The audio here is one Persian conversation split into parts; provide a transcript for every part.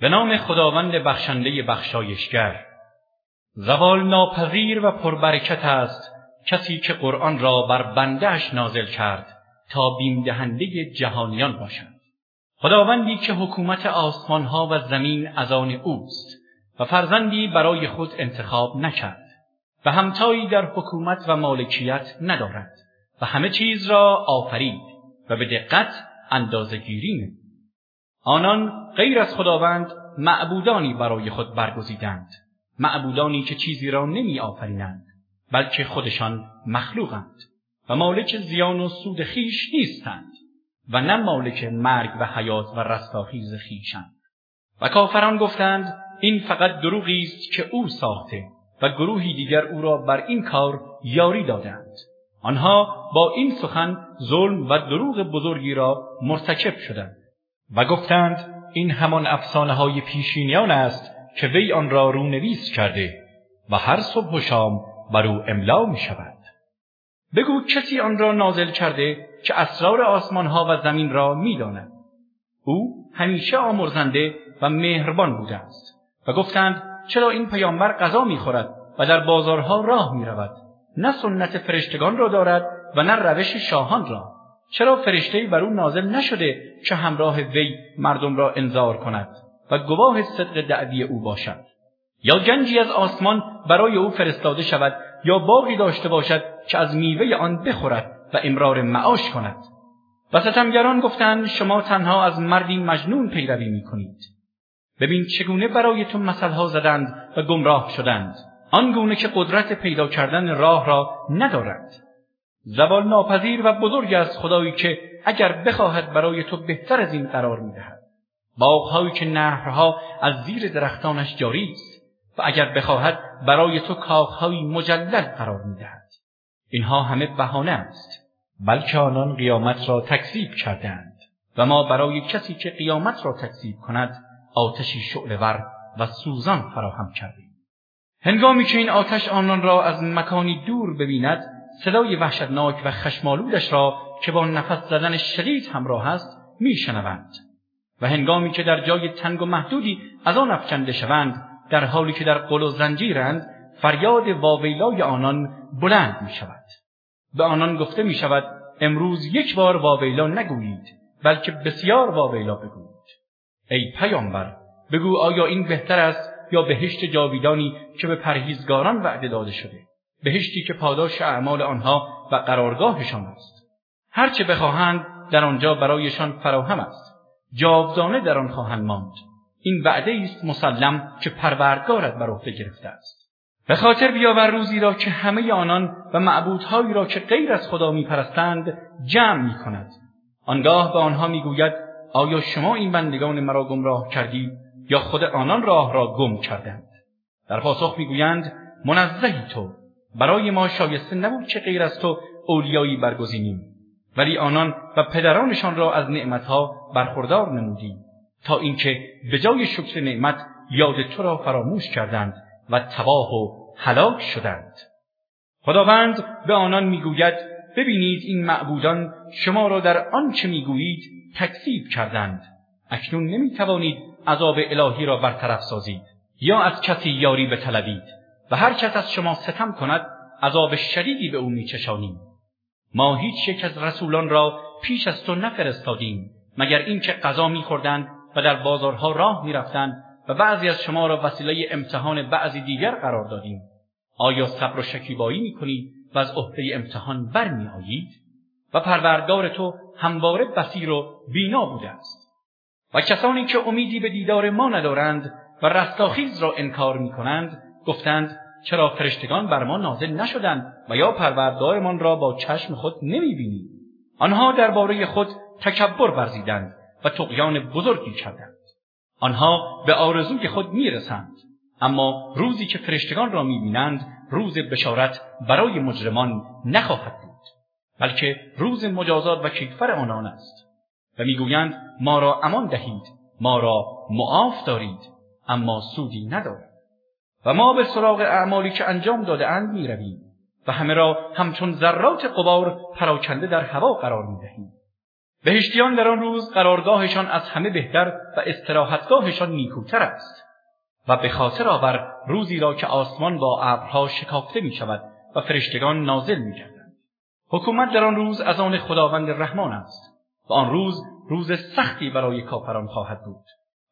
به نام خداوند بخشنده بخشایشگر. زوال ناپذیر و پربرکت است کسی که قرآن را بر بندهش نازل کرد تا بیمدهنده جهانیان باشد. خداوندی که حکومت آسمانها و زمین از آن اوست و فرزندی برای خود انتخاب نکرد. و همتایی در حکومت و مالکیت ندارد و همه چیز را آفرید و به دقت اندازگیری آنان غیر از خداوند معبودانی برای خود برگزیدند معبودانی که چیزی را نمی آفرینند بلکه خودشان مخلوقند و مالک زیان و سود خیش نیستند و نه مالک مرگ و حیات و رستاخیز خیشند و کافران گفتند این فقط دروغی است که او ساخته و گروهی دیگر او را بر این کار یاری دادند آنها با این سخن ظلم و دروغ بزرگی را مرتکب شدند. و گفتند این همان افسانه های پیشینیان است که وی آن را رونویس کرده و هر صبح و شام بر او املا می شود. بگو کسی آن را نازل کرده که اسرار آسمان ها و زمین را می داند. او همیشه آمرزنده و مهربان بوده است و گفتند چرا این پیامبر غذا می خورد و در بازارها راه می رود نه سنت فرشتگان را دارد و نه روش شاهان را چرا فرشتهای بر او نازل نشده که همراه وی مردم را انذار کند و گواه صدق دعوی او باشد؟ یا گنجی از آسمان برای او فرستاده شود یا باغی داشته باشد که از میوه آن بخورد و امرار معاش کند؟ و ستمگران گفتند شما تنها از مردی مجنون پیروی می کنید. ببین چگونه برای تو مثلها زدند و گمراه شدند. آنگونه که قدرت پیدا کردن راه را ندارند زوال ناپذیر و بزرگ از خدایی که اگر بخواهد برای تو بهتر از این قرار می‌دهد. باغهایی که نهرها از زیر درختانش جاری است و اگر بخواهد برای تو کاخهایی مجلل قرار می‌دهد. اینها همه بهانه است بلکه آنان قیامت را تکذیب کردند و ما برای کسی که قیامت را تکذیب کند آتشی شعلهور و سوزان فراهم کردیم. هنگامی که این آتش آنان را از مکانی دور ببیند صدای وحشتناک و خشمالودش را که با نفس زدن شدید همراه است میشنوند و هنگامی که در جای تنگ و محدودی از آن افکنده شوند در حالی که در قل و زنجیرند فریاد واویلای آنان بلند می شود. به آنان گفته می شود امروز یک بار واویلا نگویید بلکه بسیار واویلا بگویید. ای پیامبر بگو آیا این بهتر است یا بهشت جاویدانی که به پرهیزگاران وعده داده شده بهشتی که پاداش اعمال آنها و قرارگاهشان است. هرچه بخواهند در آنجا برایشان فراهم است. جاودانه در آن خواهند ماند. این وعده است مسلم که پروردگارت بر عهده گرفته است. به خاطر بیاور روزی را که همه آنان و معبودهایی را که غیر از خدا میپرستند جمع می کند. آنگاه به آنها می‌گوید آیا شما این بندگان مرا گمراه کردید یا خود آنان راه را گم کردند؟ در پاسخ می‌گویند منزهی تو. برای ما شایسته نبود که غیر از تو اولیایی برگزینیم. ولی آنان و پدرانشان را از نعمتها برخوردار نمودیم تا اینکه به جای شکر نعمت یاد تو را فراموش کردند و تباه و هلاک شدند. خداوند به آنان می‌گوید ببینید این معبودان شما را در آنچه می‌گویید تکذیب کردند. اکنون نمی‌توانید عذاب الهی را برطرف سازید یا از کسی یاری بطلبید. و هر کس از شما ستم کند عذاب شدیدی به او میچشانیم. ما هیچ یک از رسولان را پیش از تو نفرستادیم مگر اینکه غذا میخوردند و در بازارها راه می‌رفتند و بعضی از شما را وسیله امتحان بعضی دیگر قرار دادیم. آیا صبر و شکیبایی می‌کنید و از عهده امتحان برمیآیید و پروردگار تو همواره بسیر و بینا بوده است. و کسانی که امیدی به دیدار ما ندارند و رستاخیز را انکار می‌کنند گفتند چرا فرشتگان بر ما نازل نشدند و یا پروردگارمان را با چشم خود نمی‌بینیم؟ آنها درباره خود تکبر ورزیدند و تقیان بزرگی کردند. آنها به آرزوی خود می‌رسند. اما روزی که فرشتگان را می‌بینند روز بشارت برای مجرمان نخواهد بود بلکه روز مجازات و کیفر آنان است. و می‌گویند ما را امان دهید ما را معاف دارید اما سودی ندارد و ما به سراغ اعمالی که انجام داده اند می رویم و همه را همچون ذرات قبار پراکنده در هوا قرار می دهیم بهشتیان در آن روز قرارگاهشان از همه بهتر و استراحتگاهشان نیکوتر است و به خاطر آور روزی را که آسمان با ابرها شکافته می شود و فرشتگان نازل می کردند. حکومت در آن روز از آن خداوند رحمان است و آن روز روز سختی برای کافران خواهد بود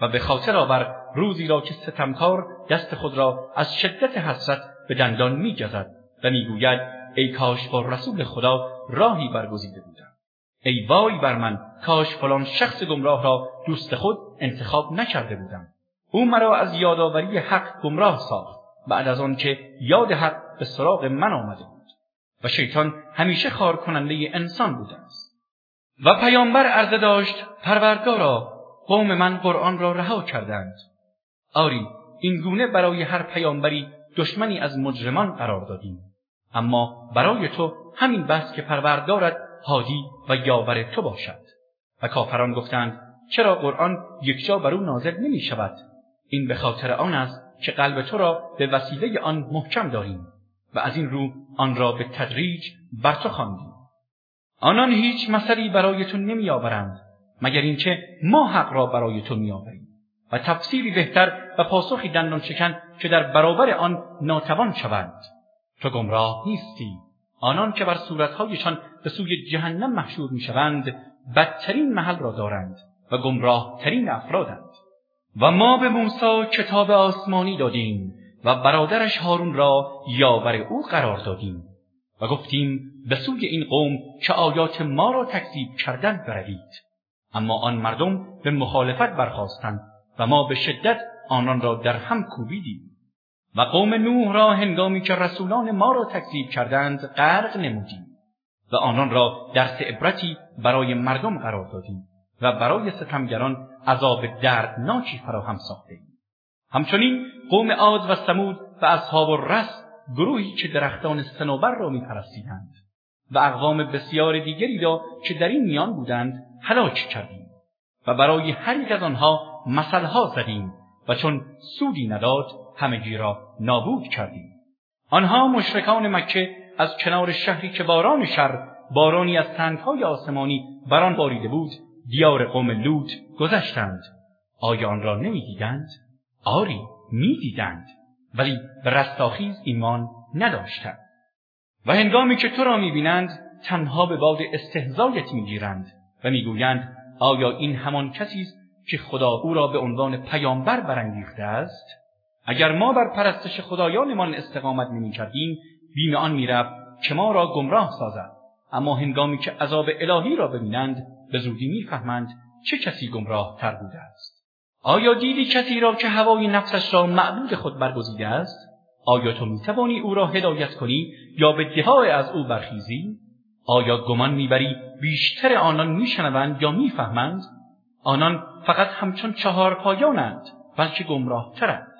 و به خاطر آور روزی را که ستمکار دست خود را از شدت حسرت به دندان می جزد و می‌گوید ای کاش با رسول خدا راهی برگزیده بودم. ای وای بر من کاش فلان شخص گمراه را دوست خود انتخاب نکرده بودم. او مرا از یادآوری حق گمراه ساخت بعد از آنکه یاد حق به سراغ من آمده بود. و شیطان همیشه خار کننده انسان بوده است. و پیامبر عرضه داشت پروردگارا قوم من قرآن را رها کردند. آری این گونه برای هر پیامبری دشمنی از مجرمان قرار دادیم. اما برای تو همین بس که پروردگارت هادی و یاور تو باشد. و کافران گفتند چرا قرآن یکجا بر او نازل نمی شود؟ این به خاطر آن است که قلب تو را به وسیله آن محکم داریم و از این رو آن را به تدریج بر تو خواندیم. آنان هیچ مثلی برای تو نمی آورند. مگر اینکه ما حق را برای تو می آوریم و تفسیری بهتر و پاسخی دندان شکن که در برابر آن ناتوان شوند. تو گمراه نیستی. آنان که بر صورتهایشان به سوی جهنم محشور می‌شوند بدترین محل را دارند و گمراه ترین افرادند. و ما به موسی کتاب آسمانی دادیم و برادرش هارون را یاور او قرار دادیم و گفتیم به سوی این قوم که آیات ما را تکذیب کردن بروید. اما آن مردم به مخالفت برخواستند و ما به شدت آنان را در هم کوبیدیم. و قوم نوح را هنگامی که رسولان ما را تکذیب کردند غرق نمودیم و آنان را درس عبرتی برای مردم قرار دادیم و برای ستمگران عذاب دردناکی فراهم ساختیم. همچنین قوم عاد و سمود و اصحاب الرس گروهی که درختان سنوبر را میپرستیدند. و اقوام بسیار دیگری را که در این میان بودند هلاک کردیم و برای هر یک از آنها مثلها زدیم و چون سودی نداد همگی را نابود کردیم. آنها مشرکان مکه از کنار شهری که باران شر بارانی از سنگهای آسمانی بر آن باریده بود دیار قوم لوط گذشتند. آیا آن را نمی‌دیدند؟ آری می‌دیدند. ولی به رستاخیز ایمان نداشتند. و هنگامی که تو را می‌بینند تنها به باد استهزایت می‌گیرند و می‌گویند آیا این همان کسی است که خدا او را به عنوان پیامبر برانگیخته است؟ اگر ما بر پرستش خدایانمان استقامت نمی کردیم بیم آن می‌رفت که ما را گمراه سازد. اما هنگامی که عذاب الهی را ببینند به زودی می‌فهمند چه کسی گمراه تر بوده است. آیا دیدی کسی را که هوای نفسش را معبود خود برگزیده است؟ آیا تو می‌توانی او را هدایت کنی یا به دفاع از او برخیزی؟ آیا گمان می‌بری بیشتر آنان میشنوند یا می‌فهمند؟ آنان فقط همچون چهار پایانند بلکه گمراه ترند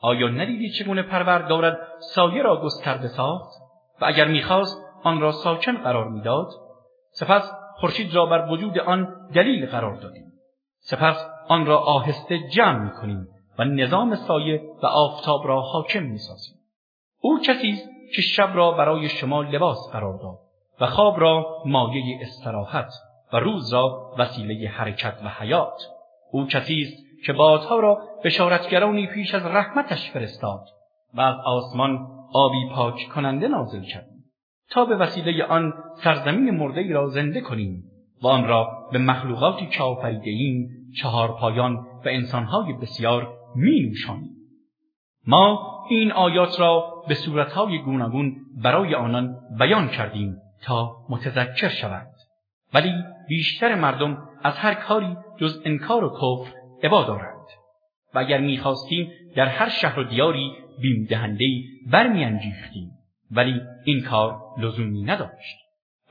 آیا ندیدی چگونه پروردگارت سایه را گسترده ساخت؟ و اگر می‌خواست آن را ساکن قرار می‌داد. سپس خورشید را بر وجود آن دلیل قرار دادیم. سپس آن را آهسته جمع می‌کنیم. و نظام سایه و آفتاب را حاکم می‌سازیم. او کسی که شب را برای شما لباس قرار داد و خواب را مایه استراحت و روز را وسیله حرکت و حیات. او کسی است که بادها را بشارتگرانی پیش از رحمتش فرستاد و از آسمان آبی پاک کننده نازل کرد. تا به وسیله آن سرزمین مرده را زنده کنیم و آن را به مخلوقاتی که آفریده ایم چهار پایان و انسانهای بسیار می ما این آیات را به صورتهای گوناگون برای آنان بیان کردیم تا متذکر شوند. ولی بیشتر مردم از هر کاری جز انکار و کفر عبا دارند. و اگر می‌خواستیم در هر شهر و دیاری بیم دهندهای برمیانگیختیم. ولی این کار لزومی نداشت.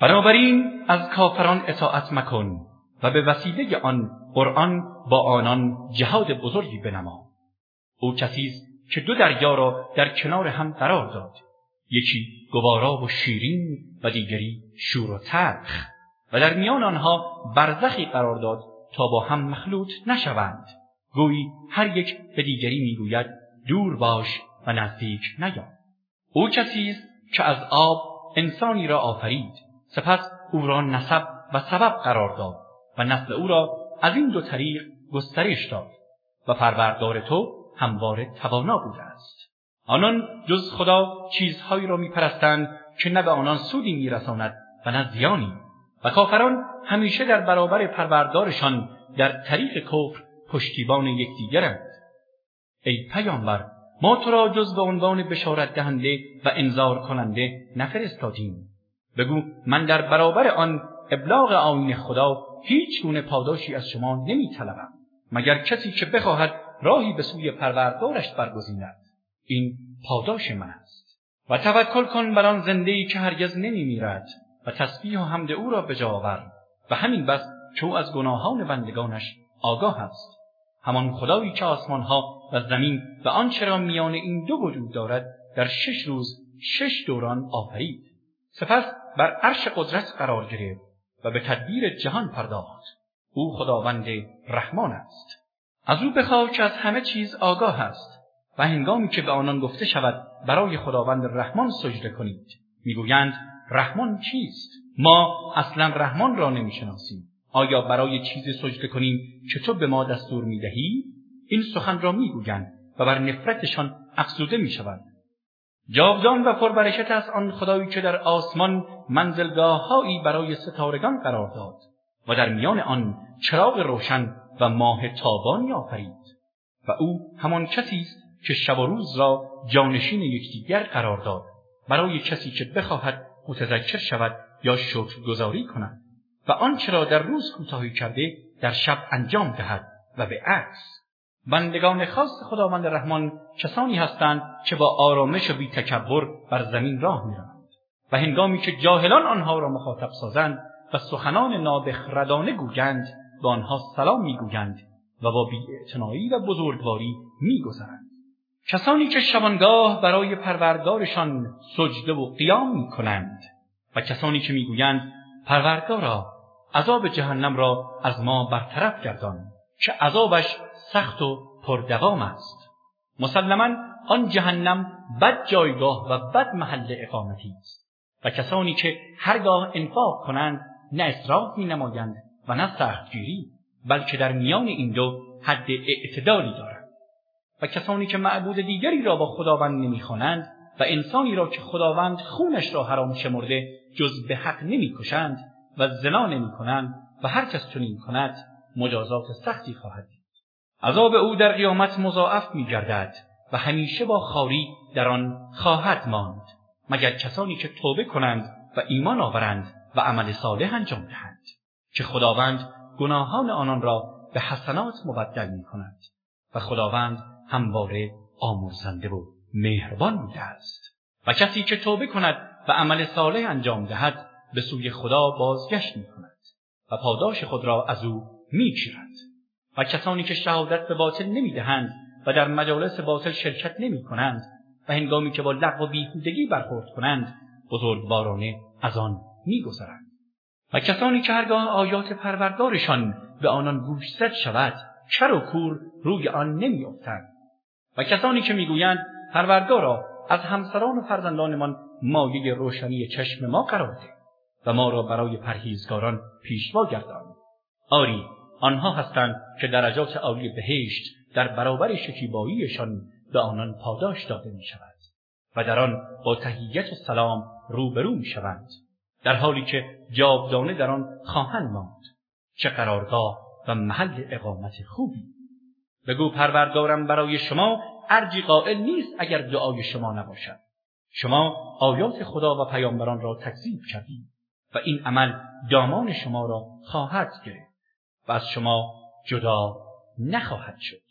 بنابراین از کافران اطاعت مکن و به وسیله آن قرآن با آنان جهاد بزرگی بنما. او کسی که دو دریا را در کنار هم قرار داد. یکی گوارا و شیرین و دیگری شور و ترخ. و در میان آنها برزخی قرار داد تا با هم مخلوط نشوند. گویی هر یک به دیگری می‌گوید دور باش و نزدیک نیا. او کسی است که از آب انسانی را آفرید سپس او را نسب و سبب قرار داد و نسل او را از این دو طریق گسترش داد. و پروردگار تو همواره توانا بوده است. آنان جز خدا چیزهایی را میپرستند که نه به آنان سودی میرساند و نه زیانی. و کافران همیشه در برابر پروردگارشان در طریق کفر پشتیبان یکدیگرند. ای پیامبر ما تو را جز به عنوان بشارت دهنده و انذار کننده نفرستادیم. بگو من در برابر آن ابلاغ آین خدا هیچ گونه پاداشی از شما نمیطلبم مگر کسی که بخواهد راهی به سوی پروردگارش برگزیند. این پاداش من است. و توکل کن بر آن زنده که هرگز نمیمیرد و تسبیح و حمد او را به آور. و همین بس او از گناهان بندگانش آگاه است. همان خدایی که آسمانها و زمین و آنچه را میان این دو وجود دارد در شش روز شش دوران آفرید. سپس بر عرش قدرت قرار گرفت و به تدبیر جهان پرداخت. او خداوند رحمان است. از او بخواه که از همه چیز آگاه است و هنگامی که به آنان گفته شود برای خداوند رحمان سجده کنید. می‌گویند رحمان چیست؟ ما اصلا رحمان را نمی‌شناسیم. آیا برای چیزی سجده کنیم که تو به ما دستور می‌دهی؟ این سخن را می‌گویند و بر نفرتشان افزوده می‌شوند جاودان و پربرکت است آن خدایی که در آسمان منزلگاههایی برای ستارگان قرار داد و در میان آن چراغ روشن و ماه تابانی آفرید و او همان کسی است که شب و روز را جانشین یکدیگر قرار داد. برای کسی که بخواهد متذکر شود یا شکرگزاری کند. و آنچه را در روز کوتاهی کرده در شب انجام دهد و به عکس. بندگان خاص خداوند رحمان کسانی هستند که با آرامش و بی تکبر بر زمین راه می‌روند. و هنگامی که جاهلان آنها را مخاطب سازند و سخنان نابخردانه گویند به آنها سلام می‌گویند و با بیاعتنایی و بزرگواری میگذرند. کسانی که شبانگاه برای پروردگارشان سجده و قیام می‌کنند و کسانی که می‌گویند پروردگارا عذاب جهنم را از ما برطرف گردان که عذابش سخت و پردوام است. مسلما آن جهنم بد جایگاه و بد محل اقامتی است و کسانی که هرگاه انفاق کنند نه اصراف می نمایند و نه سختگیری بلکه در میان این دو حد اعتدالی دارند و کسانی که معبود دیگری را با خداوند نمی‌خوانند و انسانی را که خداوند خونش را حرام شمرده جز به حق نمی‌کشند و زنا نمی‌کنند و هر کس چنین کند مجازات سختی خواهد دید. عذاب او در قیامت مضاعف میگردد و همیشه با خاری در آن خواهد ماند مگر کسانی که توبه کنند و ایمان آورند و عمل صالح انجام دهند. که خداوند گناهان آنان را به حسنات مبدل می کند و خداوند همواره آمرزنده و مهربان بوده است. و کسی که توبه کند و عمل صالح انجام دهد به سوی خدا بازگشت می کند و پاداش خود را از او می و کسانی که شهادت به باطل نمی دهند و در مجالس باطل شرکت نمی کنند و هنگامی که با لغو و بیهودگی برخورد کنند بزرگوارانه از آن میگذرند. و کسانی که هرگاه آیات پروردگارشان به آنان گوشزد شود چر و کور روی آن نمیافتند. و کسانی که می‌گویند پروردگارا از همسران و فرزندانمان مایه روشنی چشم ما قرار ده و ما را برای پرهیزگاران پیشوا گردان آری آنها هستند که درجات عالی بهشت در برابر شکیباییشان به آنان پاداش داده می شود و در آن با تهیت و سلام روبرو می شوند در حالی که جاودانه در آن خواهند ماند. چه قرارگاه و محل اقامت خوبی. بگو پروردگارم برای شما ارجی قائل نیست اگر دعای شما نباشد. شما آیات خدا و پیامبران را تکذیب کردید و این عمل دامان شما را خواهد گرفت و از شما جدا نخواهد شد.